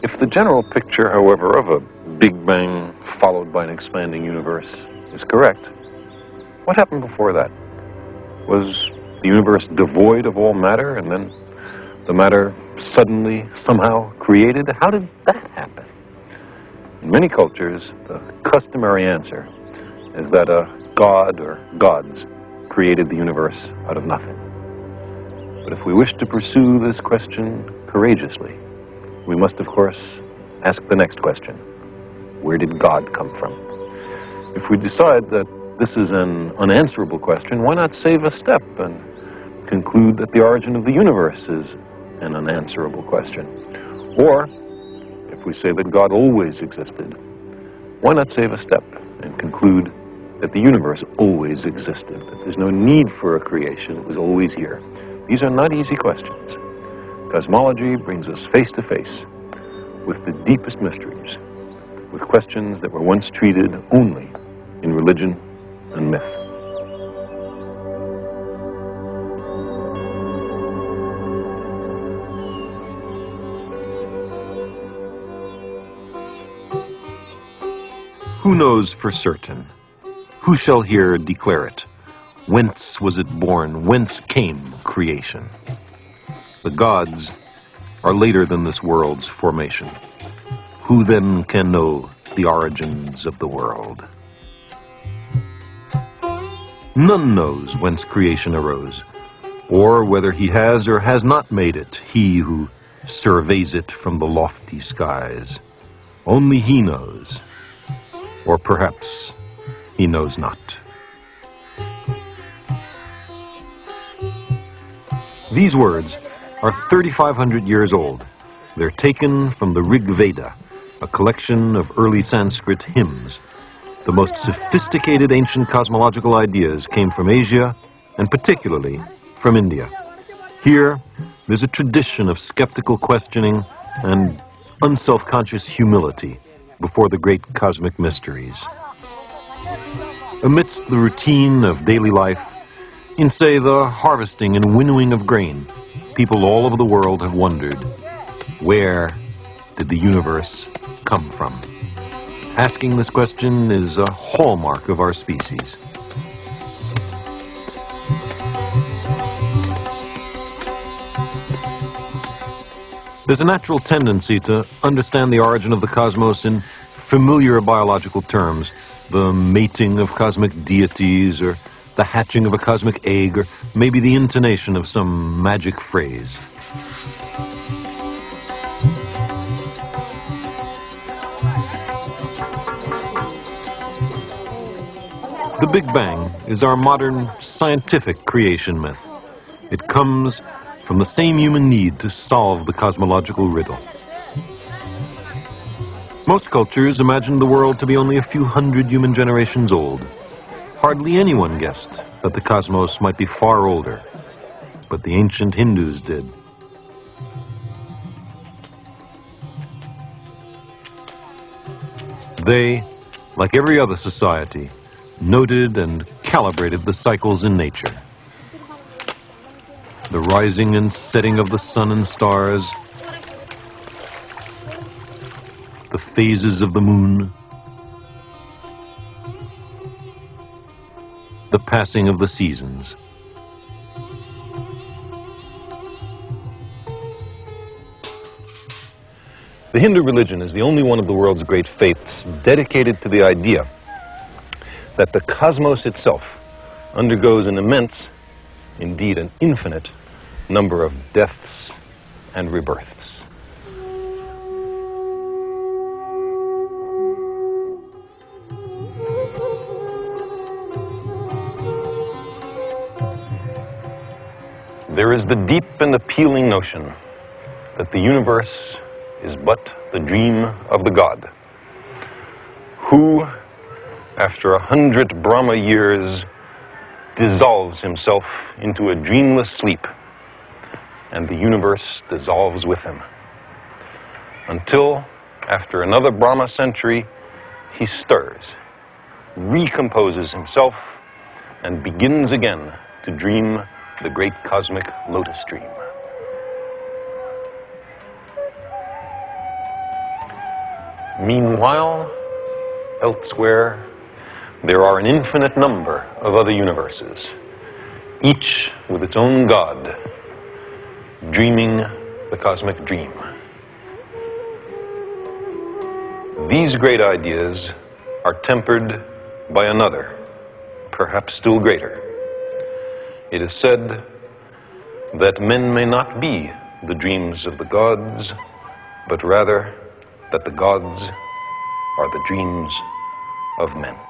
If the general picture, however, of a Big Bang followed by an expanding universe is correct, what happened before that? Was the universe devoid of all matter and then the matter suddenly somehow created? How did that happen? In many cultures, the customary answer is that a god or gods created the universe out of nothing. But if we wish to pursue this question courageously, we must, of course, ask the next question Where did God come from? If we decide that this is an unanswerable question, why not save a step and conclude that the origin of the universe is an unanswerable question? Or, if we say that God always existed, why not save a step and conclude that the universe always existed, that there's no need for a creation, it was always here? These are not easy questions. Cosmology brings us face to face with the deepest mysteries, with questions that were once treated only in religion and myth. Who knows for certain? Who shall here declare it? Whence was it born? Whence came creation? The gods are later than this world's formation. Who then can know the origins of the world? None knows whence creation arose, or whether he has or has not made it, he who surveys it from the lofty skies. Only he knows, or perhaps he knows not. These words are 3,500 years old. They're taken from the Rig Veda, a collection of early Sanskrit hymns the most sophisticated ancient cosmological ideas came from Asia, and particularly from India. Here, there's a tradition of skeptical questioning and unself-conscious humility before the great cosmic mysteries. Amidst the routine of daily life, in, say, the harvesting and winnowing of grain, people all over the world have wondered, where did the universe come from? Asking this question is a hallmark of our species. There's a natural tendency to understand the origin of the cosmos in familiar biological terms, the mating of cosmic deities, or the hatching of a cosmic egg, or maybe the intonation of some magic phrase. The Big Bang is our modern scientific creation myth. It comes from the same human need to solve the cosmological riddle. Most cultures imagine the world to be only a few hundred human generations old. Hardly anyone guessed that the cosmos might be far older, but the ancient Hindus did. They, like every other society, noted and calibrated the cycles in nature. The rising and setting of the sun and stars, the phases of the moon, the passing of the seasons. The Hindu religion is the only one of the world's great faiths dedicated to the idea that the cosmos itself undergoes an immense, indeed an infinite, number of deaths and rebirths. There is the deep and appealing notion that the universe is but the dream of the God, who after a hundred Brahma years, dissolves himself into a dreamless sleep, and the universe dissolves with him. Until, after another Brahma century, he stirs, recomposes himself, and begins again to dream the great cosmic lotus dream. Meanwhile, elsewhere, there are an infinite number of other universes, each with its own God, dreaming the cosmic dream. These great ideas are tempered by another, perhaps still greater. It is said that men may not be the dreams of the gods, but rather that the gods are the dreams of men.